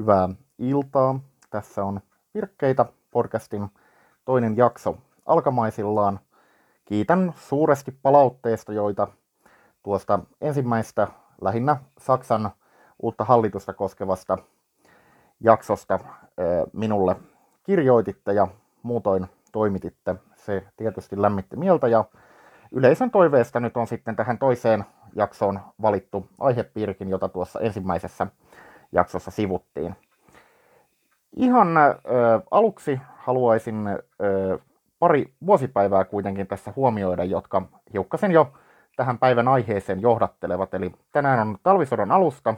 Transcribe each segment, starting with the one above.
Hyvää iltaa. Tässä on Virkkeitä podcastin toinen jakso alkamaisillaan. Kiitän suuresti palautteesta, joita tuosta ensimmäistä lähinnä Saksan uutta hallitusta koskevasta jaksosta minulle kirjoititte ja muutoin toimititte. Se tietysti lämmitti mieltä ja yleisön toiveesta nyt on sitten tähän toiseen jaksoon valittu aihepiirikin, jota tuossa ensimmäisessä jaksossa sivuttiin. Ihan ö, aluksi haluaisin ö, pari vuosipäivää kuitenkin tässä huomioida, jotka hiukkasen jo tähän päivän aiheeseen johdattelevat. Eli tänään on talvisodan alusta,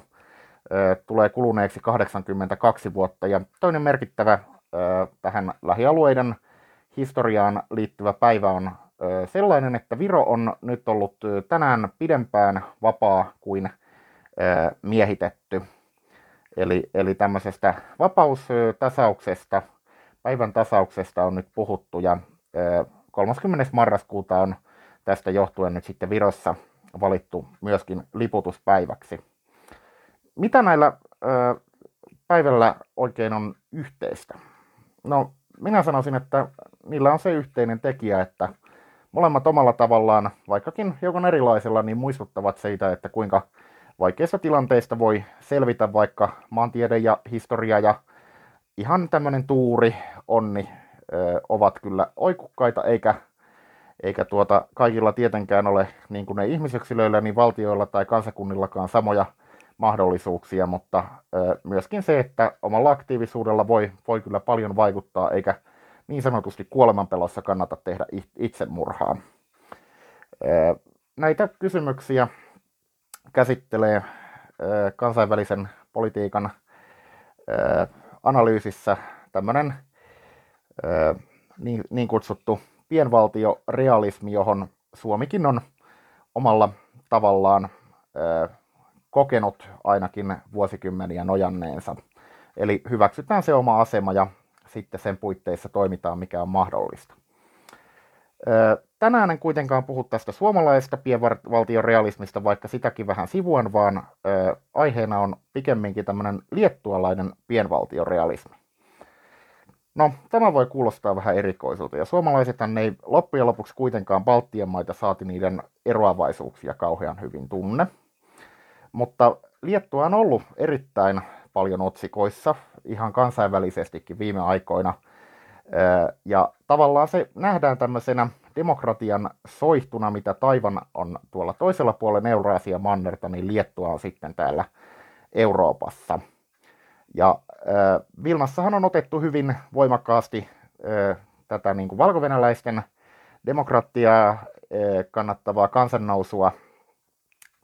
ö, tulee kuluneeksi 82 vuotta ja toinen merkittävä ö, tähän lähialueiden historiaan liittyvä päivä on sellainen, että Viro on nyt ollut tänään pidempään vapaa kuin miehitetty. Eli, eli tämmöisestä vapaustasauksesta, päivän tasauksesta on nyt puhuttu ja 30. marraskuuta on tästä johtuen nyt sitten Virossa valittu myöskin liputuspäiväksi. Mitä näillä päivällä oikein on yhteistä? No, minä sanoisin, että niillä on se yhteinen tekijä, että molemmat omalla tavallaan, vaikkakin hiukan erilaisella, niin muistuttavat siitä, että kuinka vaikeista tilanteista voi selvitä vaikka maantiede ja historia ja ihan tämmöinen tuuri, onni ö, ovat kyllä oikukkaita, eikä, eikä tuota, kaikilla tietenkään ole niin kuin ne ihmisyksilöillä, niin valtioilla tai kansakunnillakaan samoja mahdollisuuksia, mutta ö, myöskin se, että omalla aktiivisuudella voi, voi kyllä paljon vaikuttaa, eikä niin sanotusti kuolemanpelossa kannata tehdä itsemurhaa. Näitä kysymyksiä käsittelee kansainvälisen politiikan analyysissä tämmöinen niin, niin kutsuttu pienvaltiorealismi, johon Suomikin on omalla tavallaan kokenut ainakin vuosikymmeniä nojanneensa. Eli hyväksytään se oma asema ja sitten sen puitteissa toimitaan, mikä on mahdollista. Tänään en kuitenkaan puhu tästä suomalaisesta pienvaltion realismista, vaikka sitäkin vähän sivuan, vaan ö, aiheena on pikemminkin tämmöinen liettualainen pienvaltiorealismi. No, tämä voi kuulostaa vähän erikoiselta, ja suomalaisethan ei loppujen lopuksi kuitenkaan Baltian maita saati niiden eroavaisuuksia kauhean hyvin tunne. Mutta Liettua on ollut erittäin paljon otsikoissa, ihan kansainvälisestikin viime aikoina – ja tavallaan se nähdään tämmöisenä demokratian soihtuna, mitä Taivan on tuolla toisella puolella Euraasian mannerta, niin Liettua on sitten täällä Euroopassa. Ja äh, Vilnassahan on otettu hyvin voimakkaasti äh, tätä niin kuin valkovenäläisten demokratiaa äh, kannattavaa kansannousua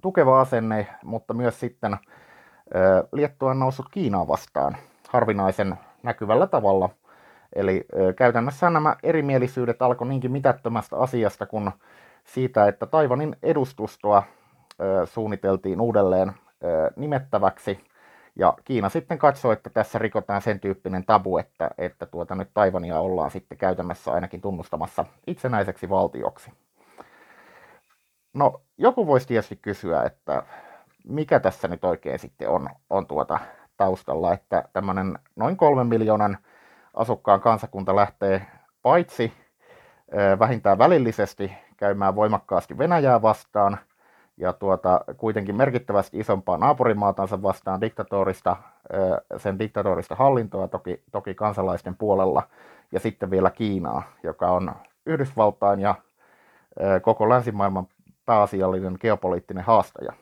tukeva asenne, mutta myös sitten äh, Liettua on noussut Kiinaa vastaan harvinaisen näkyvällä tavalla – Eli käytännössä nämä erimielisyydet alkoi niinkin mitättömästä asiasta kuin siitä, että Taivanin edustustoa suunniteltiin uudelleen nimettäväksi. Ja Kiina sitten katsoi, että tässä rikotaan sen tyyppinen tabu, että, että tuota nyt Taivania ollaan sitten käytännössä ainakin tunnustamassa itsenäiseksi valtioksi. No, joku voisi tietysti kysyä, että mikä tässä nyt oikein sitten on, on tuota taustalla, että tämmöinen noin kolmen miljoonan asukkaan kansakunta lähtee paitsi vähintään välillisesti käymään voimakkaasti Venäjää vastaan ja tuota, kuitenkin merkittävästi isompaa naapurimaatansa vastaan diktatorista, sen diktatorista hallintoa toki, toki kansalaisten puolella ja sitten vielä Kiinaa, joka on Yhdysvaltain ja koko länsimaailman pääasiallinen geopoliittinen haastaja.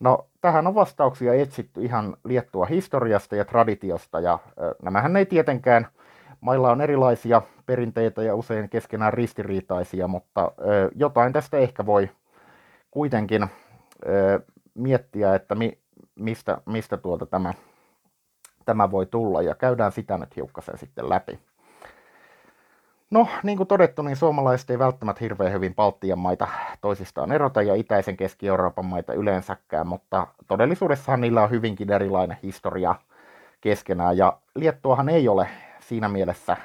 No, tähän on vastauksia etsitty ihan Liettua historiasta ja traditiosta, ja nämähän ei tietenkään, mailla on erilaisia perinteitä ja usein keskenään ristiriitaisia, mutta jotain tästä ehkä voi kuitenkin miettiä, että mi, mistä, mistä tuolta tämä, tämä voi tulla, ja käydään sitä nyt hiukkasen sitten läpi. No, niin kuin todettu, niin suomalaiset ei välttämättä hirveän hyvin Baltian maita toisistaan erota ja itäisen Keski-Euroopan maita yleensäkään, mutta todellisuudessahan niillä on hyvinkin erilainen historia keskenään. Ja Liettuahan ei ole siinä mielessä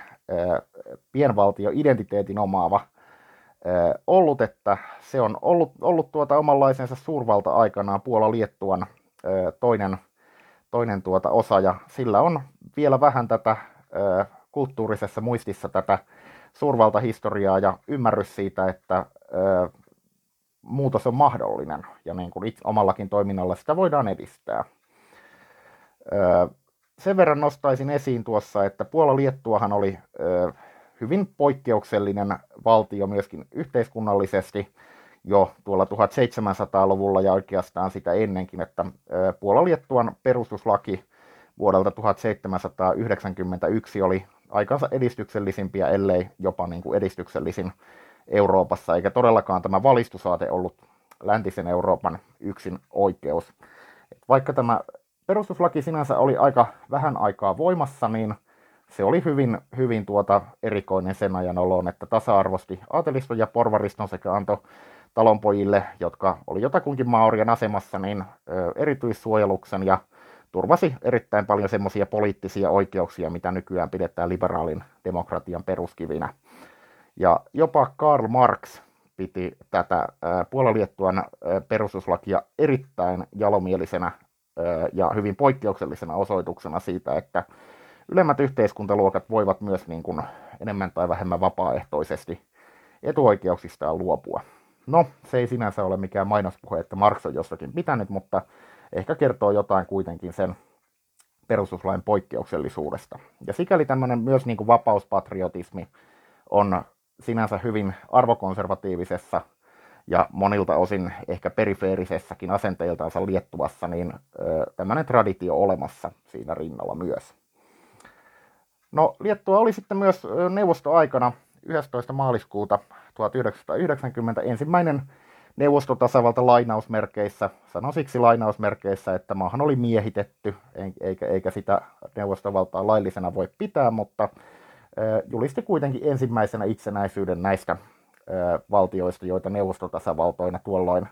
pienvaltio-identiteetin omaava ollut, että se on ollut, ollut tuota omanlaisensa suurvalta aikanaan Puola-Liettuan toinen, toinen tuota osa, ja sillä on vielä vähän tätä kulttuurisessa muistissa tätä suurvaltahistoriaa ja ymmärrys siitä, että ö, muutos on mahdollinen, ja niin kuin itse omallakin toiminnalla sitä voidaan edistää. Ö, sen verran nostaisin esiin tuossa, että Puola-Liettuahan oli ö, hyvin poikkeuksellinen valtio myöskin yhteiskunnallisesti jo tuolla 1700-luvulla ja oikeastaan sitä ennenkin, että Puola-Liettuan perustuslaki vuodelta 1791 oli aikansa edistyksellisimpiä, ellei jopa niin kuin edistyksellisin Euroopassa, eikä todellakaan tämä valistusaate ollut läntisen Euroopan yksin oikeus. Vaikka tämä perustuslaki sinänsä oli aika vähän aikaa voimassa, niin se oli hyvin, hyvin tuota erikoinen sen ajan oloon, että tasa-arvosti aateliston ja porvariston sekä antoi talonpojille, jotka oli jotakunkin maorian asemassa, niin erityissuojeluksen ja turvasi erittäin paljon semmoisia poliittisia oikeuksia, mitä nykyään pidetään liberaalin demokratian peruskivinä. Ja jopa Karl Marx piti tätä Puolaliettuan perustuslakia erittäin jalomielisenä ja hyvin poikkeuksellisena osoituksena siitä, että ylemmät yhteiskuntaluokat voivat myös niin kuin enemmän tai vähemmän vapaaehtoisesti etuoikeuksistaan luopua. No, se ei sinänsä ole mikään mainospuhe, että Marx on jossakin pitänyt, mutta ehkä kertoo jotain kuitenkin sen perustuslain poikkeuksellisuudesta. Ja sikäli tämmöinen myös niin kuin vapauspatriotismi on sinänsä hyvin arvokonservatiivisessa ja monilta osin ehkä perifeerisessäkin asenteiltaansa Liettuvassa, niin tämmöinen traditio olemassa siinä rinnalla myös. No, Liettua oli sitten myös neuvostoaikana 11. maaliskuuta 1990 ensimmäinen neuvostotasavalta lainausmerkeissä, sanon siksi lainausmerkeissä, että maahan oli miehitetty, eikä, eikä sitä neuvostovaltaa laillisena voi pitää, mutta julisti kuitenkin ensimmäisenä itsenäisyyden näistä valtioista, joita neuvostotasavaltoina tuolloin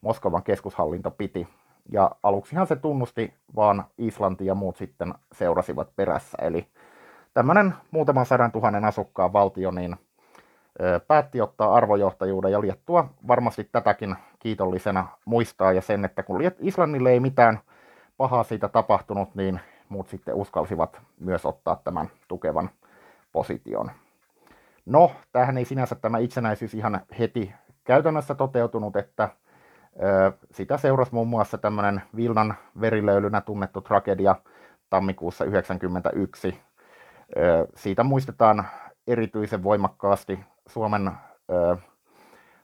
Moskovan keskushallinto piti. Ja aluksihan se tunnusti, vaan Islanti ja muut sitten seurasivat perässä. Eli tämmöinen muutaman sadan tuhannen asukkaan valtio niin päätti ottaa arvojohtajuuden ja Liettua varmasti tätäkin kiitollisena muistaa ja sen, että kun Islannille ei mitään pahaa siitä tapahtunut, niin muut sitten uskalsivat myös ottaa tämän tukevan position. No, tähän ei sinänsä tämä itsenäisyys ihan heti käytännössä toteutunut, että sitä seurasi muun muassa tämmöinen Vilnan verilöylynä tunnettu tragedia tammikuussa 1991. Ö, siitä muistetaan erityisen voimakkaasti Suomen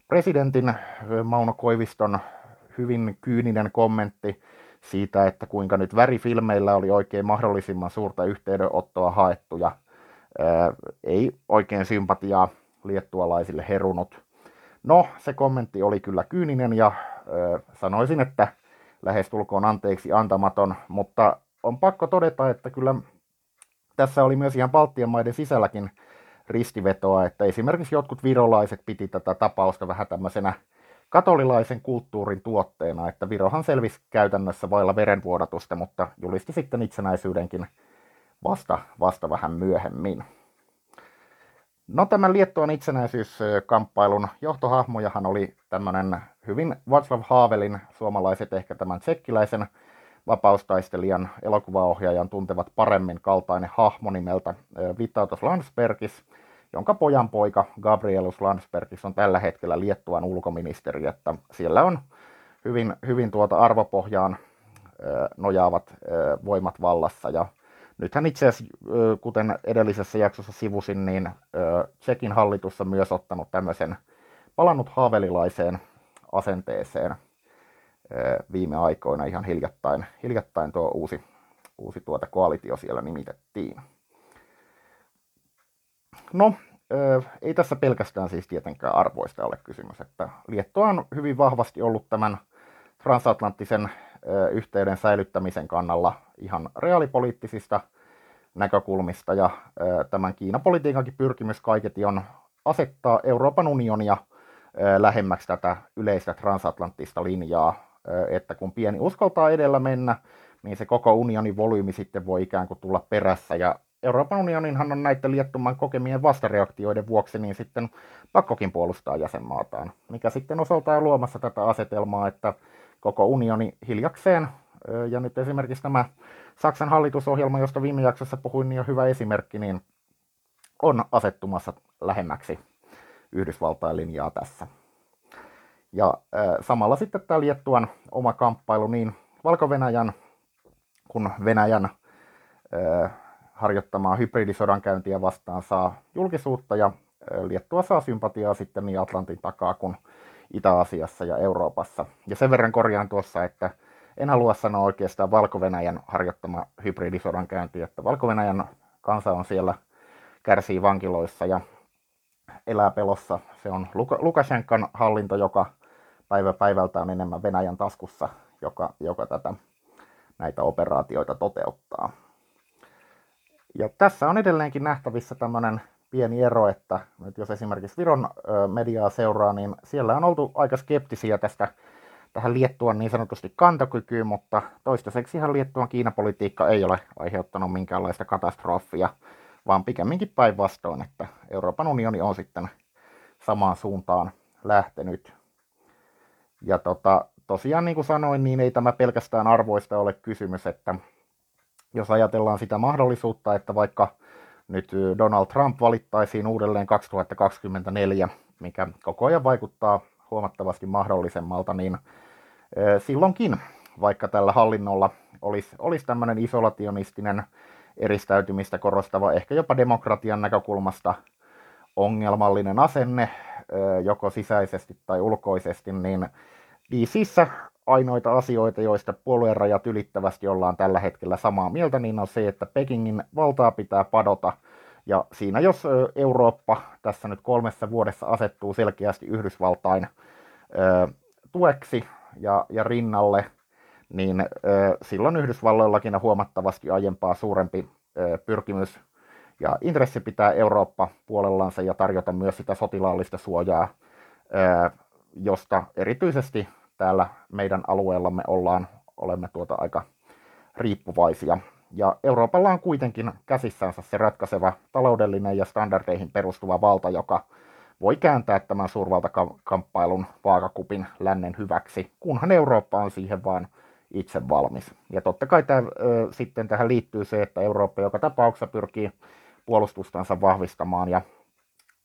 presidentin Mauno Koiviston hyvin kyyninen kommentti siitä, että kuinka nyt värifilmeillä oli oikein mahdollisimman suurta yhteydenottoa haettu ja ei oikein sympatiaa liettualaisille herunut. No, se kommentti oli kyllä kyyninen ja sanoisin, että lähestulkoon anteeksi antamaton, mutta on pakko todeta, että kyllä tässä oli myös ihan Baltian maiden sisälläkin ristivetoa, että esimerkiksi jotkut virolaiset piti tätä tapausta vähän tämmöisenä katolilaisen kulttuurin tuotteena, että Virohan selvisi käytännössä vailla verenvuodatusta, mutta julisti sitten itsenäisyydenkin vasta, vasta vähän myöhemmin. No tämän Liettuan itsenäisyyskamppailun johtohahmojahan oli tämmöinen hyvin Václav Havelin, suomalaiset ehkä tämän tsekkiläisen vapaustaistelijan, elokuvaohjaajan tuntevat paremmin kaltainen hahmo nimeltä Vitautas Landsbergis, jonka pojan poika Gabrielus Landsbergis on tällä hetkellä Liettuan ulkoministeri, että siellä on hyvin, hyvin tuota arvopohjaan nojaavat voimat vallassa. Ja Nythän itse asiassa, kuten edellisessä jaksossa sivusin, niin Tsekin hallitus on myös ottanut tämmöisen palannut haavelilaiseen asenteeseen viime aikoina ihan hiljattain, hiljattain tuo uusi, uusi tuota koalitio siellä nimitettiin. No, ei tässä pelkästään siis tietenkään arvoista ole kysymys, että Liettua on hyvin vahvasti ollut tämän transatlanttisen yhteyden säilyttämisen kannalla ihan reaalipoliittisista näkökulmista ja tämän Kiinapolitiikankin pyrkimys kaiketi on asettaa Euroopan unionia lähemmäksi tätä yleistä transatlanttista linjaa, että kun pieni uskaltaa edellä mennä, niin se koko unionin volyymi sitten voi ikään kuin tulla perässä ja Euroopan unioninhan on näiden Liettuman kokemien vastareaktioiden vuoksi niin sitten pakkokin puolustaa jäsenmaataan, mikä sitten osaltaan luomassa tätä asetelmaa, että koko unioni hiljakseen Ja nyt esimerkiksi tämä Saksan hallitusohjelma, josta viime jaksossa puhuin, niin on hyvä esimerkki, niin on asettumassa lähemmäksi Yhdysvaltain linjaa tässä. Ja samalla sitten tämä Liettuan oma kamppailu niin Valko-Venäjän kuin Venäjän harjoittamaa hybridisodankäyntiä vastaan saa julkisuutta ja Liettua saa sympatiaa sitten niin Atlantin takaa kuin Itä-Asiassa ja Euroopassa. Ja sen verran korjaan tuossa, että en halua sanoa oikeastaan Valko-Venäjän harjoittama hybridisodankäynti, että Valko-Venäjän kansa on siellä, kärsii vankiloissa ja elää pelossa. Se on Lukashenkan hallinto, joka päivä päivältä on enemmän Venäjän taskussa, joka, joka tätä, näitä operaatioita toteuttaa. Ja tässä on edelleenkin nähtävissä tämmöinen pieni ero, että nyt jos esimerkiksi Viron mediaa seuraa, niin siellä on oltu aika skeptisiä tästä tähän Liettuan niin sanotusti kantokykyyn, mutta toistaiseksi ihan Liettuan Kiinapolitiikka ei ole aiheuttanut minkäänlaista katastrofia, vaan pikemminkin päinvastoin, että Euroopan unioni on sitten samaan suuntaan lähtenyt. Ja tota, tosiaan niin kuin sanoin, niin ei tämä pelkästään arvoista ole kysymys, että jos ajatellaan sitä mahdollisuutta, että vaikka nyt Donald Trump valittaisiin uudelleen 2024, mikä koko ajan vaikuttaa huomattavasti mahdollisemmalta, niin silloinkin, vaikka tällä hallinnolla olisi, olisi tämmöinen isolationistinen eristäytymistä korostava, ehkä jopa demokratian näkökulmasta ongelmallinen asenne, joko sisäisesti tai ulkoisesti, niin DCissä ainoita asioita, joista puolueen rajat ylittävästi ollaan tällä hetkellä samaa mieltä, niin on se, että Pekingin valtaa pitää padota. Ja siinä jos Eurooppa tässä nyt kolmessa vuodessa asettuu selkeästi Yhdysvaltain tueksi ja, ja rinnalle, niin silloin Yhdysvalloillakin on huomattavasti aiempaa suurempi pyrkimys ja intressi pitää Eurooppa puolellansa ja tarjota myös sitä sotilaallista suojaa, josta erityisesti täällä meidän alueellamme ollaan, olemme tuota aika riippuvaisia. Ja Euroopalla on kuitenkin käsissänsä se ratkaiseva taloudellinen ja standardeihin perustuva valta, joka voi kääntää tämän suurvaltakamppailun vaakakupin lännen hyväksi, kunhan Eurooppa on siihen vaan itse valmis. Ja totta kai tämä, ö, sitten tähän liittyy se, että Eurooppa joka tapauksessa pyrkii puolustustansa vahvistamaan ja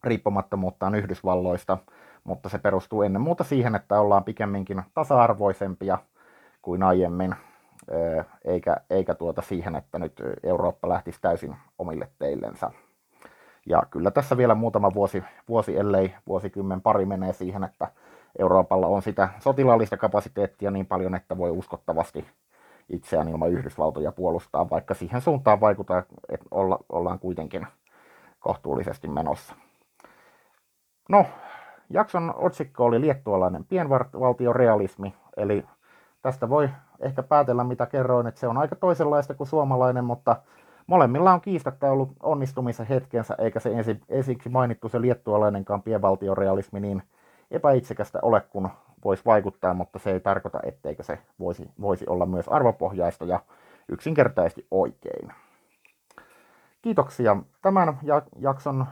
riippumattomuuttaan Yhdysvalloista, mutta se perustuu ennen muuta siihen, että ollaan pikemminkin tasa-arvoisempia kuin aiemmin, eikä, eikä tuota siihen, että nyt Eurooppa lähtisi täysin omille teillensä. Ja kyllä tässä vielä muutama vuosi, vuosi ellei vuosikymmen pari menee siihen, että Euroopalla on sitä sotilaallista kapasiteettia niin paljon, että voi uskottavasti itseään ilman Yhdysvaltoja puolustaa, vaikka siihen suuntaan vaikuttaa, että olla, ollaan kuitenkin kohtuullisesti menossa. No, jakson otsikko oli liettualainen pienvaltiorealismi, eli tästä voi ehkä päätellä, mitä kerroin, että se on aika toisenlaista kuin suomalainen, mutta molemmilla on kiistatta ollut onnistumisen hetkensä, eikä se ensi, ensiksi mainittu se liettualainenkaan pienvaltiorealismi niin epäitsekästä ole, kun voisi vaikuttaa, mutta se ei tarkoita, etteikö se voisi, voisi olla myös arvopohjaista ja yksinkertaisesti oikein. Kiitoksia tämän jakson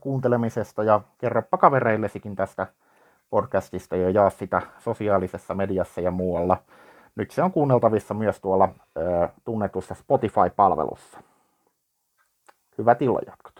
kuuntelemisesta ja kerropa kavereillesikin tästä podcastista ja jaa sitä sosiaalisessa mediassa ja muualla. Nyt se on kuunneltavissa myös tuolla tunnetussa Spotify-palvelussa. Hyvät illanjatkot.